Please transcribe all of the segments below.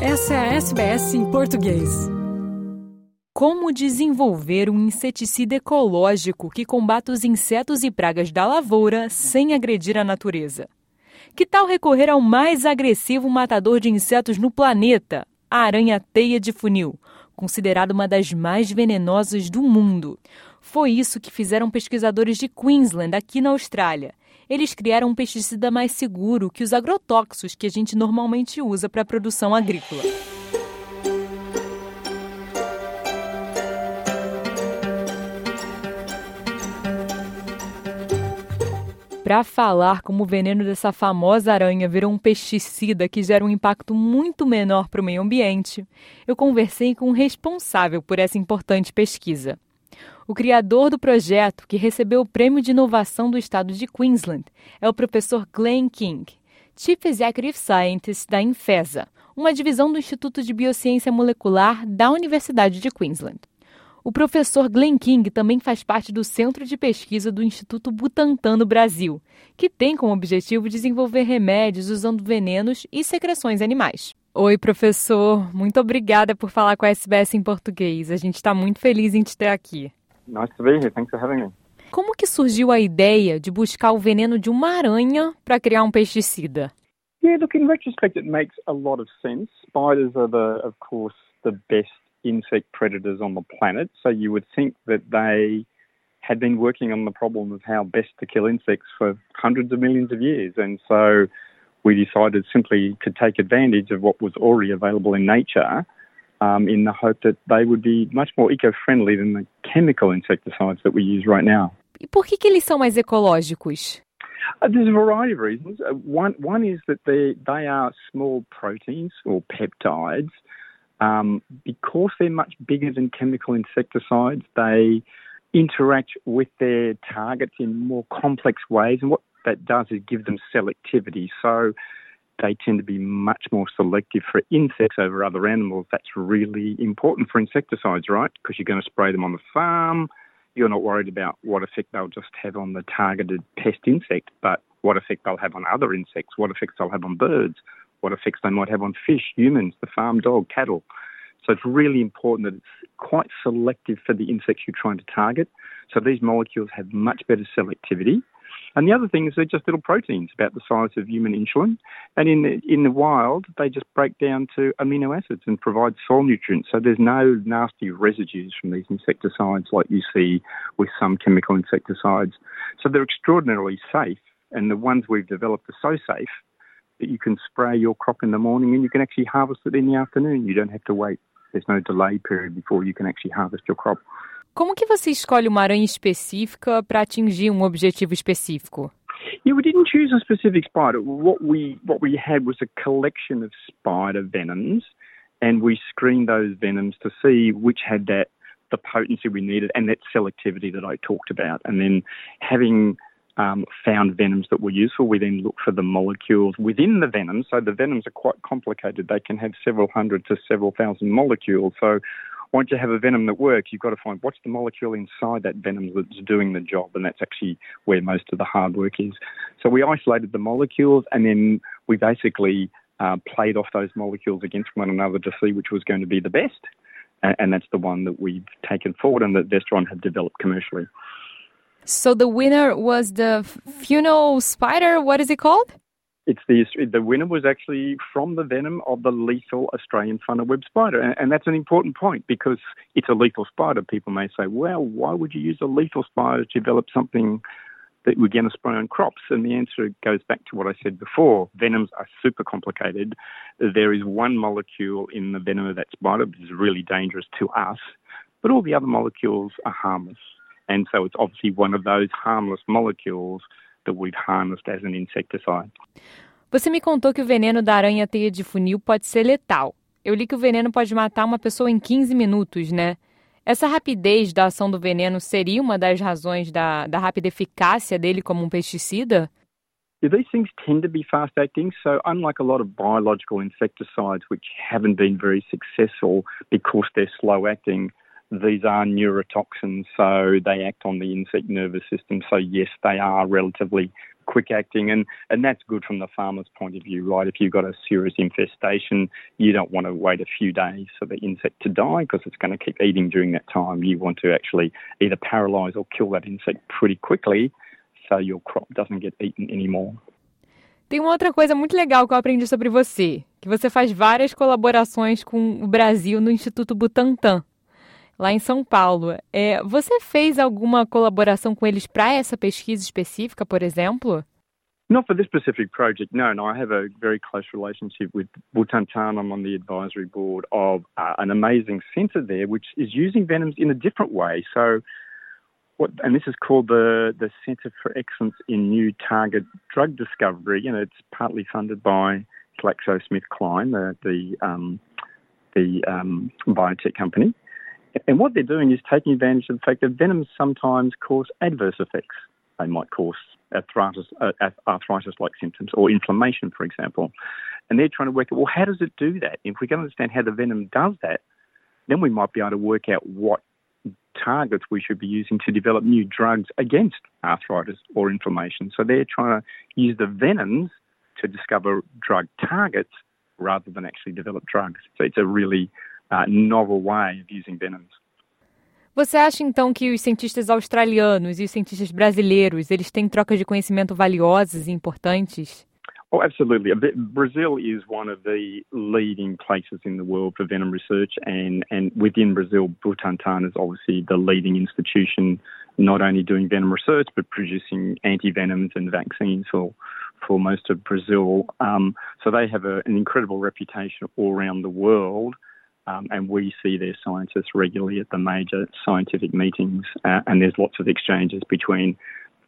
Essa é a SBS em português. Como desenvolver um inseticida ecológico que combata os insetos e pragas da lavoura sem agredir a natureza? Que tal recorrer ao mais agressivo matador de insetos no planeta, a aranha-teia de funil, considerada uma das mais venenosas do mundo? Foi isso que fizeram pesquisadores de Queensland, aqui na Austrália. Eles criaram um pesticida mais seguro que os agrotóxicos que a gente normalmente usa para a produção agrícola. Para falar como o veneno dessa famosa aranha virou um pesticida que gera um impacto muito menor para o meio ambiente, eu conversei com o responsável por essa importante pesquisa. O criador do projeto, que recebeu o Prêmio de Inovação do Estado de Queensland, é o professor Glenn King, Chief Executive Scientist da Infesa, uma divisão do Instituto de Biociência Molecular da Universidade de Queensland. O professor Glenn King também faz parte do Centro de Pesquisa do Instituto Butantan no Brasil, que tem como objetivo desenvolver remédios usando venenos e secreções animais. Oi, professor. Muito obrigada por falar com a SBS em português. A gente está muito feliz em te ter aqui. Nice to be here. Thanks for having me. Como que surgiu a ideia de buscar o veneno de uma aranha para criar um pesticida? Yeah, look, in retrospect, it makes a lot of sense. Spiders are, the, of course, the best insect predators on the planet. So you would think that they had been working on the problem of how best to kill insects for hundreds of millions of years. And so we decided simply to take advantage of what was already available in nature um, in the hope that they would be much more eco-friendly than the chemical insecticides that we use right now. E por que, que eles são mais ecológicos? Uh, there's a variety of reasons. Uh, one, one is that they, they are small proteins or peptides Um, because they're much bigger than chemical insecticides, they interact with their targets in more complex ways, and what that does is give them selectivity. So they tend to be much more selective for insects over other animals. That's really important for insecticides, right? Because you're going to spray them on the farm. You're not worried about what effect they'll just have on the targeted pest insect, but what effect they'll have on other insects, what effects they'll have on birds, what effects they might have on fish, humans, the farm dog, cattle. So it's really important that it's quite selective for the insects you're trying to target. So these molecules have much better selectivity. And the other thing is they're just little proteins about the size of human insulin. And in the, in the wild, they just break down to amino acids and provide soil nutrients. So there's no nasty residues from these insecticides like you see with some chemical insecticides. So they're extraordinarily safe. And the ones we've developed are so safe that you can spray your crop in the morning and you can actually harvest it in the afternoon. You don't have to wait. There's no delay period before you can actually harvest your crop. Como que você escolhe uma aranha específica para atingir um objetivo específico? Yeah, we didn't choose a specific spider. What we what we had was a collection of spider venoms, and we screened those venoms to see which had that the potency we needed and that selectivity that I talked about. And then having um, found venoms that were useful. We then look for the molecules within the venom. So the venoms are quite complicated. They can have several hundred to several thousand molecules. So once you have a venom that works, you've got to find what's the molecule inside that venom that's doing the job, and that's actually where most of the hard work is. So we isolated the molecules, and then we basically uh, played off those molecules against one another to see which was going to be the best, and, and that's the one that we've taken forward and that Vestron have developed commercially. So the winner was the funnel spider. What is it called? It's the the winner was actually from the venom of the lethal Australian funnel web spider, and, and, that's an important point because it's a lethal spider. People may say, "Well, why would you use a lethal spider to develop something that we're going to spray on crops?" And the answer goes back to what I said before. Venoms are super complicated. There is one molecule in the venom of that spider that is really dangerous to us, but all the other molecules are harmless. And so it's obviously one of those harmless molecules that we've harnessed as an insecticide. Você me contou que o veneno da aranha-teia de funil pode ser letal. Eu li que o veneno pode matar uma pessoa em 15 minutos, né? Essa rapidez da ação do veneno seria uma das razões da, da rápida eficácia dele como um pesticida? These things tend to be fast acting, so unlike a lot of biological insecticides which haven't been very successful because they're slow acting, these are neurotoxins, so they act on the insect nervous system. So yes, they are relatively quick acting and, and that's good from the farmer's point of view, right? If you've got a serious infestation, you don't want to wait a few days for the insect to die because it's going to keep eating during that time. You want to actually either paralyze or kill that insect pretty quickly so your crop doesn't get eaten anymore. Tem uma outra coisa muito legal que eu aprendi sobre você, que você faz várias colaborações com o Brasil no Instituto Butantan. Lá em São Paulo. É, você fez alguma colaboração com eles para essa pesquisa específica, por exemplo? Not for this specific project, no. No, I have a very close relationship with Butantan. I'm on the advisory board of uh, an amazing centre there, which is using venoms in a different way. So, what, and this is called the the Centre for Excellence in New Target Drug Discovery, and it's partly funded by GlaxoSmithKline, the the um, the um, biotech company. And what they're doing is taking advantage of the fact that venoms sometimes cause adverse effects. They might cause arthritis, uh, arthritis-like symptoms or inflammation, for example. And they're trying to work out, well, how does it do that? If we can understand how the venom does that, then we might be able to work out what targets we should be using to develop new drugs against arthritis or inflammation. So they're trying to use the venoms to discover drug targets rather than actually develop drugs. So it's a really uh, novel way of using venoms. Você acha então que os cientistas australianos e os cientistas brasileiros, eles têm trocas de conhecimento valiosas e importantes? Oh, absolutely. Brazil is one of the leading places in the world for venom research, and, and within Brazil, Butantan is obviously the leading institution, not only doing venom research, but producing anti-venoms and vaccines for, for most of Brazil. Um, so they have a, an incredible reputation all around the world. Um, and we see their scientists regularly at the major scientific meetings, uh, and there's lots of exchanges between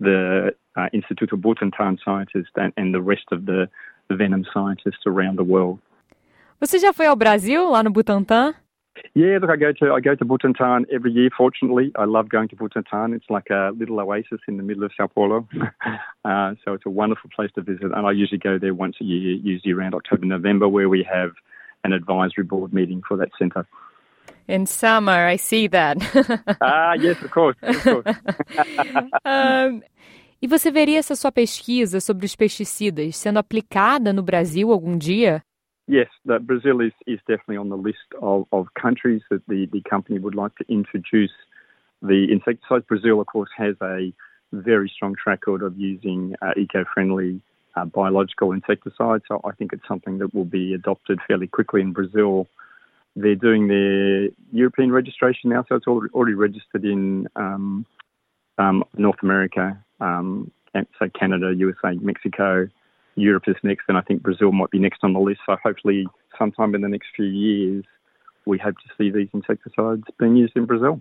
the uh, Instituto Butantan scientists and, and, the rest of the, the venom scientists around the world. Você já foi ao Brasil, lá no Butantan? Yeah, look, I go to I go to Butantan every year. Fortunately, I love going to Butantan. It's like a little oasis in the middle of Sao Paulo, uh, so it's a wonderful place to visit. And I usually go there once a year, usually around October, November, where we have an advisory board meeting for that centre. In summer, I see that. ah, yes, of course. Of course. um, e você veria essa sua pesquisa sobre os pesticidas sendo aplicada no Brasil algum dia? Yes, Brazil is, is definitely on the list of, of countries that the, the company would like to introduce the insecticides. Brazil, of course, has a very strong track record of using uh, eco-friendly uh, biological insecticides. So I think it's something that will be adopted fairly quickly in Brazil. They're doing their European registration now, so it's already registered in um, um, North America, um, so Canada, USA, Mexico. Europe is next, and I think Brazil might be next on the list. So hopefully, sometime in the next few years, we hope to see these insecticides being used in Brazil.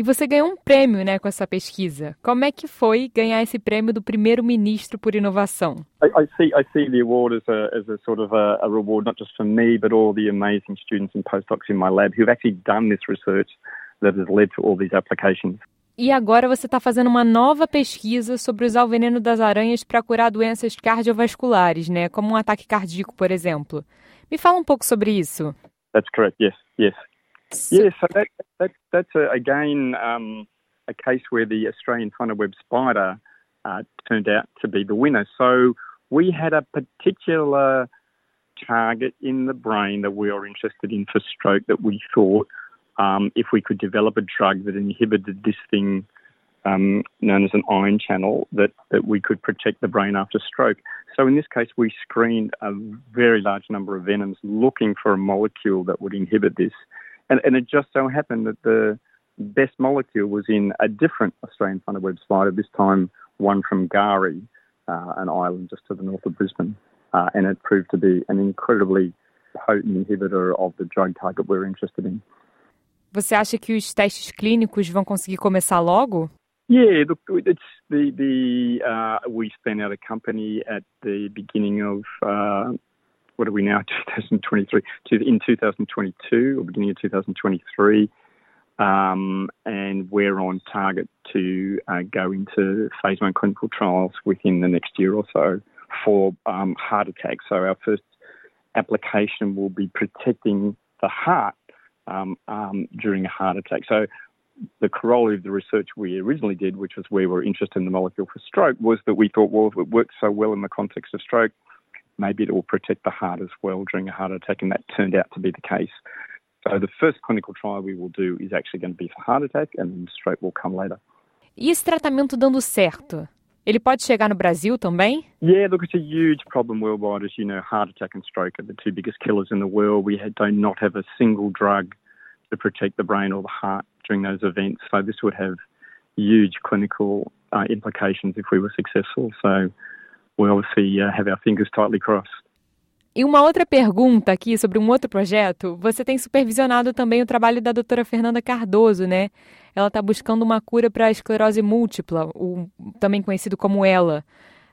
E você ganhou um prêmio né, com essa pesquisa. Como é que foi ganhar esse prêmio do primeiro-ministro por inovação? I, I, see, I see the award as a, as a sort of a, a reward not just for me, but all the amazing students and postdocs in my lab who've actually done this research that has led to all these applications. E agora você está fazendo uma nova pesquisa sobre usar o veneno das aranhas para curar doenças cardiovasculares, né? Como um ataque cardíaco, por exemplo. Me fala um pouco sobre isso. That's correct. Yes, yes. Yeah, so that, that that's a, again um, a case where the Australian funnel web spider uh, turned out to be the winner. So we had a particular target in the brain that we were interested in for stroke that we thought um, if we could develop a drug that inhibited this thing um, known as an ion channel, that, that we could protect the brain after stroke. So in this case, we screened a very large number of venoms looking for a molecule that would inhibit this. And, and it just so happened that the best molecule was in a different Australian funded web spider, this time one from Gari, uh, an island just to the north of Brisbane. Uh, and it proved to be an incredibly potent inhibitor of the drug target we're interested in. Você acha que os testes clínicos vão conseguir começar logo? Yeah, look, it's the the uh, we spent out a company at the beginning of uh, what are we now, 2023, in 2022 or beginning of 2023. Um, and we're on target to uh, go into phase one clinical trials within the next year or so for um, heart attacks. So our first application will be protecting the heart um, um, during a heart attack. So the corollary of the research we originally did, which was we were interested in the molecule for stroke, was that we thought, well, if it works so well in the context of stroke, maybe it will protect the heart as well during a heart attack, and that turned out to be the case. So the first clinical trial we will do is actually going to be for heart attack, and stroke will come later. E esse tratamento dando certo? Ele pode chegar no Brasil também? Yeah, look, it's a huge problem worldwide. As you know, heart attack and stroke are the two biggest killers in the world. We do not have a single drug to protect the brain or the heart during those events. So this would have huge clinical uh, implications if we were successful. So we obviously uh, have our fingers tightly crossed. E uma outra pergunta aqui sobre um outro projeto. Você tem supervisionado também o trabalho da doutora Fernanda Cardoso, né? Ela está buscando uma cura para a esclerose múltipla, o, também conhecido como ELA.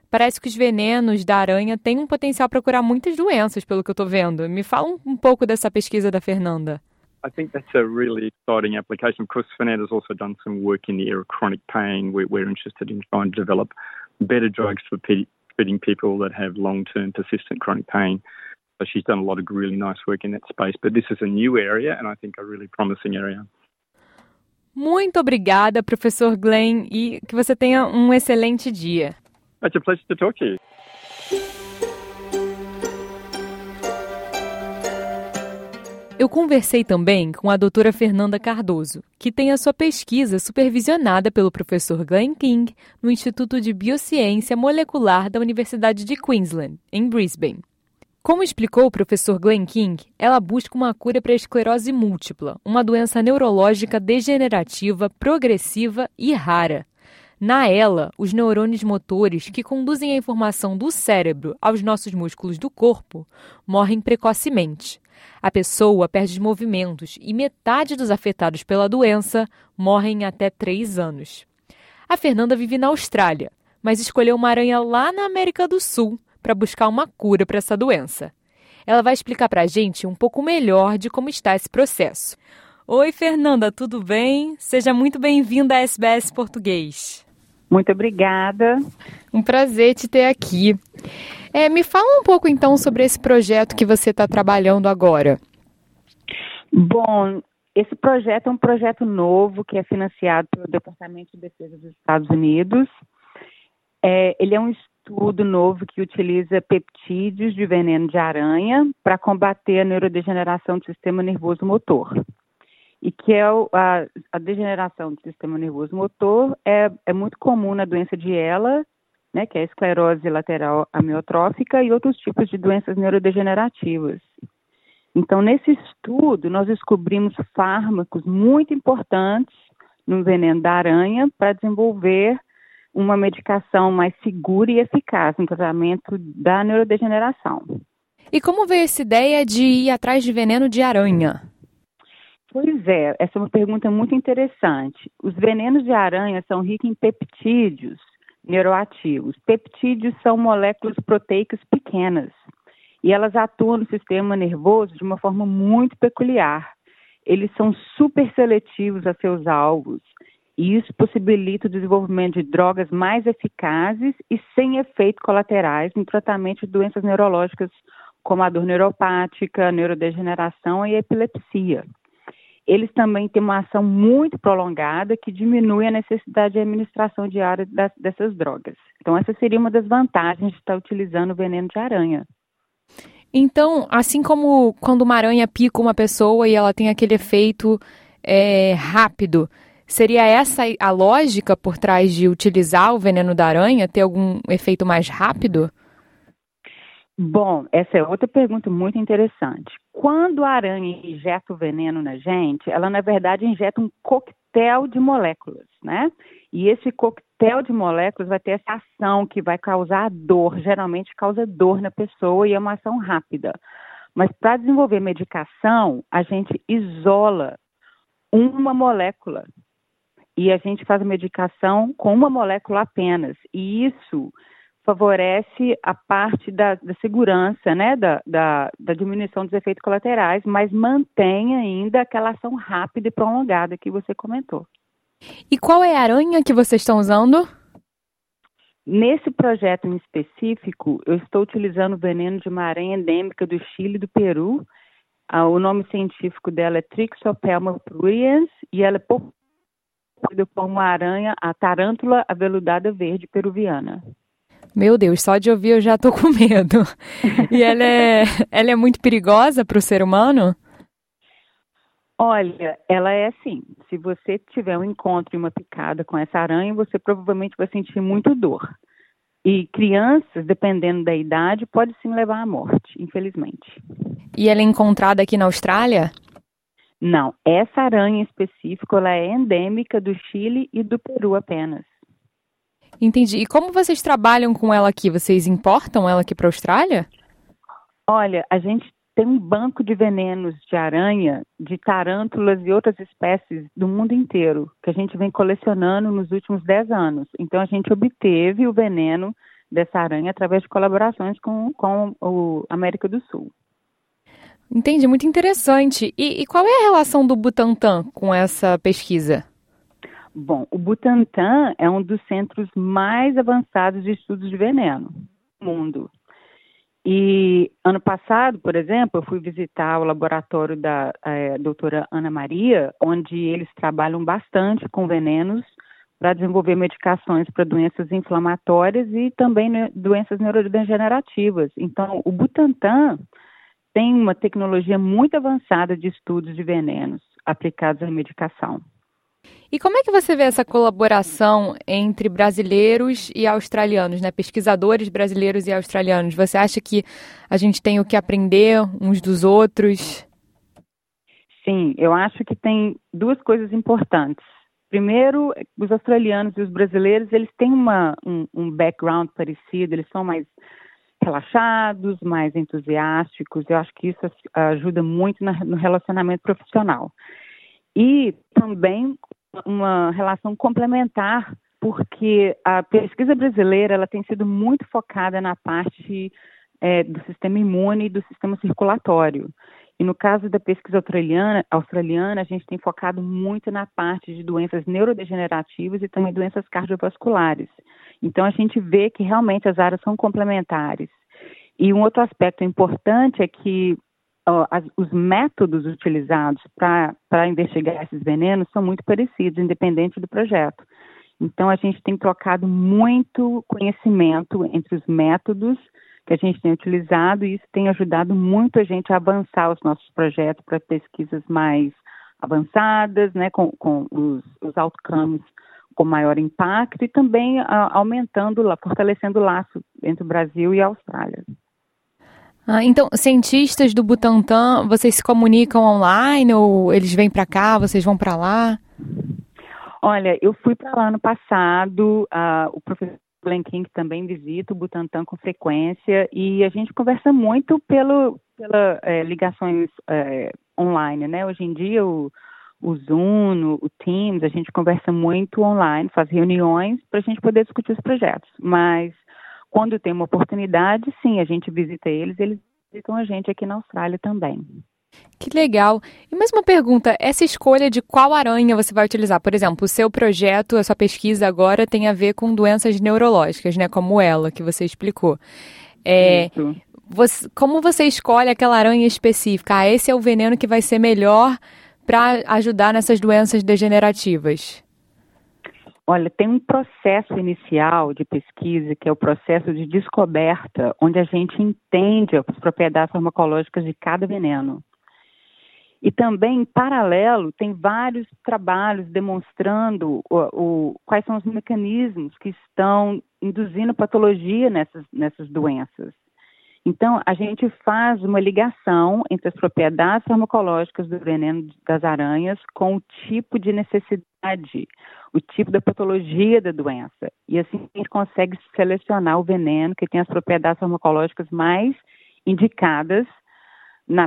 Parece que os venenos da aranha têm um potencial para curar muitas doenças, pelo que eu estou vendo. Me fala um, um pouco dessa pesquisa da Fernanda. I think that's a really exciting application. Of course, Fernanda's also done some work in the area of chronic pain. We're, we're interested in trying to develop better drugs for treating people that have long-term persistent chronic pain. So she's done a lot of really nice work in that space. But this is a new area and I think a really promising area. Muito obrigada, professor Glenn, e que você tenha um excelente dia. It's a pleasure to talk to you. Eu conversei também com a doutora Fernanda Cardoso, que tem a sua pesquisa supervisionada pelo professor Glenn King no Instituto de Biociência Molecular da Universidade de Queensland, em Brisbane. Como explicou o professor Glenn King, ela busca uma cura para a esclerose múltipla, uma doença neurológica degenerativa, progressiva e rara. Na ELA, os neurônios motores que conduzem a informação do cérebro aos nossos músculos do corpo morrem precocemente. A pessoa perde os movimentos e metade dos afetados pela doença morrem até três anos. A Fernanda vive na Austrália, mas escolheu uma aranha lá na América do Sul para buscar uma cura para essa doença. Ela vai explicar para a gente um pouco melhor de como está esse processo. Oi, Fernanda, tudo bem? Seja muito bem-vinda à SBS Português. Muito obrigada. Um prazer te ter aqui. É, me fala um pouco então sobre esse projeto que você está trabalhando agora. Bom, esse projeto é um projeto novo que é financiado pelo Departamento de Defesa dos Estados Unidos. É, ele é um estudo novo que utiliza peptídeos de veneno de aranha para combater a neurodegeneração do sistema nervoso motor. E que é a, a degeneração do sistema nervoso motor é, é muito comum na doença de ELA né, que é a esclerose lateral amiotrófica e outros tipos de doenças neurodegenerativas. Então, nesse estudo, nós descobrimos fármacos muito importantes no veneno da aranha para desenvolver uma medicação mais segura e eficaz no tratamento da neurodegeneração. E como veio essa ideia de ir atrás de veneno de aranha? Pois é, essa é uma pergunta muito interessante. Os venenos de aranha são ricos em peptídeos, neuroativos. Peptídeos são moléculas proteicas pequenas e elas atuam no sistema nervoso de uma forma muito peculiar. Eles são super seletivos a seus alvos e isso possibilita o desenvolvimento de drogas mais eficazes e sem efeitos colaterais no tratamento de doenças neurológicas como a dor neuropática, neurodegeneração e epilepsia eles também têm uma ação muito prolongada que diminui a necessidade de administração diária das, dessas drogas. Então, essa seria uma das vantagens de estar utilizando o veneno de aranha. Então, assim como quando uma aranha pica uma pessoa e ela tem aquele efeito é, rápido, seria essa a lógica por trás de utilizar o veneno da aranha, ter algum efeito mais rápido? Bom, essa é outra pergunta muito interessante. Quando a aranha injeta o veneno na gente, ela na verdade injeta um coquetel de moléculas, né? E esse coquetel de moléculas vai ter essa ação que vai causar dor, geralmente causa dor na pessoa e é uma ação rápida. Mas para desenvolver medicação, a gente isola uma molécula e a gente faz a medicação com uma molécula apenas. E isso favorece a parte da, da segurança, né, da, da, da, diminuição dos efeitos colaterais, mas mantém ainda aquela ação rápida e prolongada que você comentou. E qual é a aranha que vocês estão usando? Nesse projeto em específico, eu estou utilizando o veneno de uma aranha endêmica do Chile e do Peru, Ah, o nome científico dela é Trixopelma pruriens e ela é conhecida como aranha, a tarântula aveludada verde peruviana. Meu Deus, só de ouvir eu já tô com medo. E ela é, ela é muito perigosa para o ser humano? Olha, ela é assim. Se você tiver um encontro e uma picada com essa aranha, você provavelmente vai sentir muito dor. E crianças, dependendo da idade, pode sim levar à morte, infelizmente. E ela é encontrada aqui na Austrália? Não, essa aranha em específico ela é endêmica do Chile e do Peru apenas. Entendi. E como vocês trabalham com ela aqui? Vocês importam ela aqui para a Austrália? Olha, a gente tem um banco de venenos de aranha, de tarântulas e outras espécies do mundo inteiro, que a gente vem colecionando nos últimos 10 anos. Então, a gente obteve o veneno dessa aranha através de colaborações com, com o América do Sul. Entendi, muito interessante. E, e qual é a relação do Butantan com essa pesquisa? Bom, o Butantan é um dos centros mais avançados de estudos de veneno do mundo. E ano passado, por exemplo, eu fui visitar o laboratório da é, doutora Ana Maria, onde eles trabalham bastante com venenos para desenvolver medicações para doenças inflamatórias e também doenças neurodegenerativas. Então, o Butantan tem uma tecnologia muito avançada de estudos de venenos aplicados à medicação. E como é que você vê essa colaboração entre brasileiros e australianos, né? Pesquisadores brasileiros e australianos. Você acha que a gente tem o que aprender uns dos outros? Sim, eu acho que tem duas coisas importantes. Primeiro, os australianos e os brasileiros, eles têm uma, um, um background parecido, eles são mais relaxados, mais entusiásticos. Eu acho que isso ajuda muito no relacionamento profissional. E também uma relação complementar, porque a pesquisa brasileira ela tem sido muito focada na parte é, do sistema imune e do sistema circulatório. E no caso da pesquisa australiana, australiana, a gente tem focado muito na parte de doenças neurodegenerativas e também doenças cardiovasculares. Então a gente vê que realmente as áreas são complementares. E um outro aspecto importante é que as, os métodos utilizados para investigar esses venenos são muito parecidos, independente do projeto. Então a gente tem trocado muito conhecimento entre os métodos que a gente tem utilizado e isso tem ajudado muito a gente a avançar os nossos projetos para pesquisas mais avançadas, né, com, com os, os outcomes com maior impacto e também a, aumentando, fortalecendo o laço entre o Brasil e a Austrália. Ah, então, cientistas do Butantan, vocês se comunicam online ou eles vêm para cá, vocês vão para lá? Olha, eu fui para lá no passado, uh, o professor King também visita o Butantan com frequência e a gente conversa muito pelo, pela é, ligações é, online, né? Hoje em dia o, o Zoom, o Teams, a gente conversa muito online, faz reuniões para a gente poder discutir os projetos. Mas quando tem uma oportunidade, sim, a gente visita eles, eles visitam a gente aqui na Austrália também. Que legal. E mais uma pergunta: essa escolha de qual aranha você vai utilizar? Por exemplo, o seu projeto, a sua pesquisa agora tem a ver com doenças neurológicas, né? Como ela, que você explicou. É, você, como você escolhe aquela aranha específica? Ah, esse é o veneno que vai ser melhor para ajudar nessas doenças degenerativas. Olha, tem um processo inicial de pesquisa, que é o processo de descoberta, onde a gente entende as propriedades farmacológicas de cada veneno. E também, em paralelo, tem vários trabalhos demonstrando o, o, quais são os mecanismos que estão induzindo patologia nessas, nessas doenças. Então, a gente faz uma ligação entre as propriedades farmacológicas do veneno das aranhas com o tipo de necessidade, o tipo da patologia da doença. E assim a gente consegue selecionar o veneno que tem as propriedades farmacológicas mais indicadas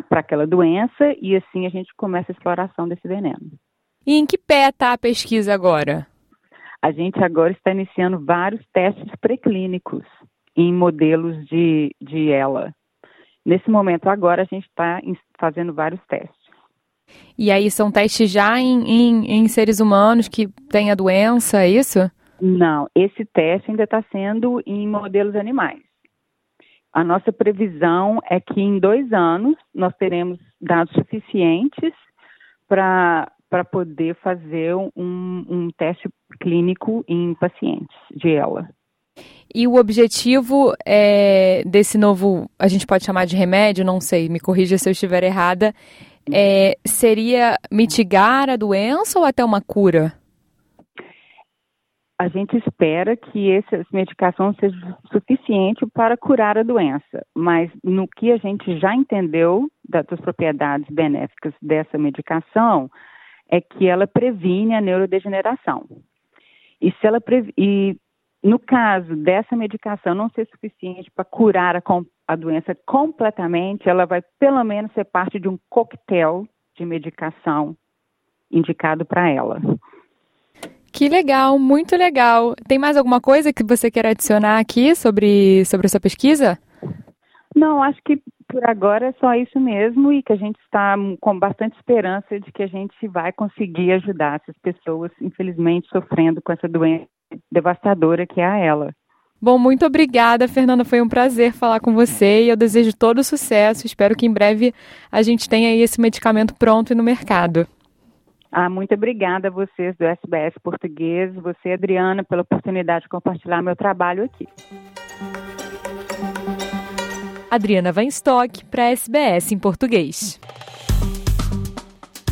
para aquela doença e assim a gente começa a exploração desse veneno. E em que pé está a pesquisa agora? A gente agora está iniciando vários testes preclínicos em modelos de, de ELA. Nesse momento agora a gente está fazendo vários testes. E aí são testes já em, em, em seres humanos que têm a doença, é isso? Não, esse teste ainda está sendo em modelos animais. A nossa previsão é que em dois anos nós teremos dados suficientes para poder fazer um, um teste clínico em pacientes de ela. E o objetivo é, desse novo, a gente pode chamar de remédio, não sei, me corrija se eu estiver errada, é, seria mitigar a doença ou até uma cura? A gente espera que essa medicação seja suficiente para curar a doença, mas no que a gente já entendeu das propriedades benéficas dessa medicação é que ela previne a neurodegeneração. E se ela e no caso dessa medicação não ser suficiente para curar a, a doença completamente, ela vai pelo menos ser parte de um coquetel de medicação indicado para ela. Que legal, muito legal. Tem mais alguma coisa que você quer adicionar aqui sobre, sobre essa pesquisa? Não, acho que por agora é só isso mesmo e que a gente está com bastante esperança de que a gente vai conseguir ajudar essas pessoas, infelizmente, sofrendo com essa doença devastadora que é a ela. Bom, muito obrigada, Fernanda. Foi um prazer falar com você e eu desejo todo sucesso. Espero que em breve a gente tenha aí esse medicamento pronto e no mercado. Ah, muito obrigada a vocês do SBS Português, você, Adriana, pela oportunidade de compartilhar meu trabalho aqui. Adriana Weinstock para SBS em português.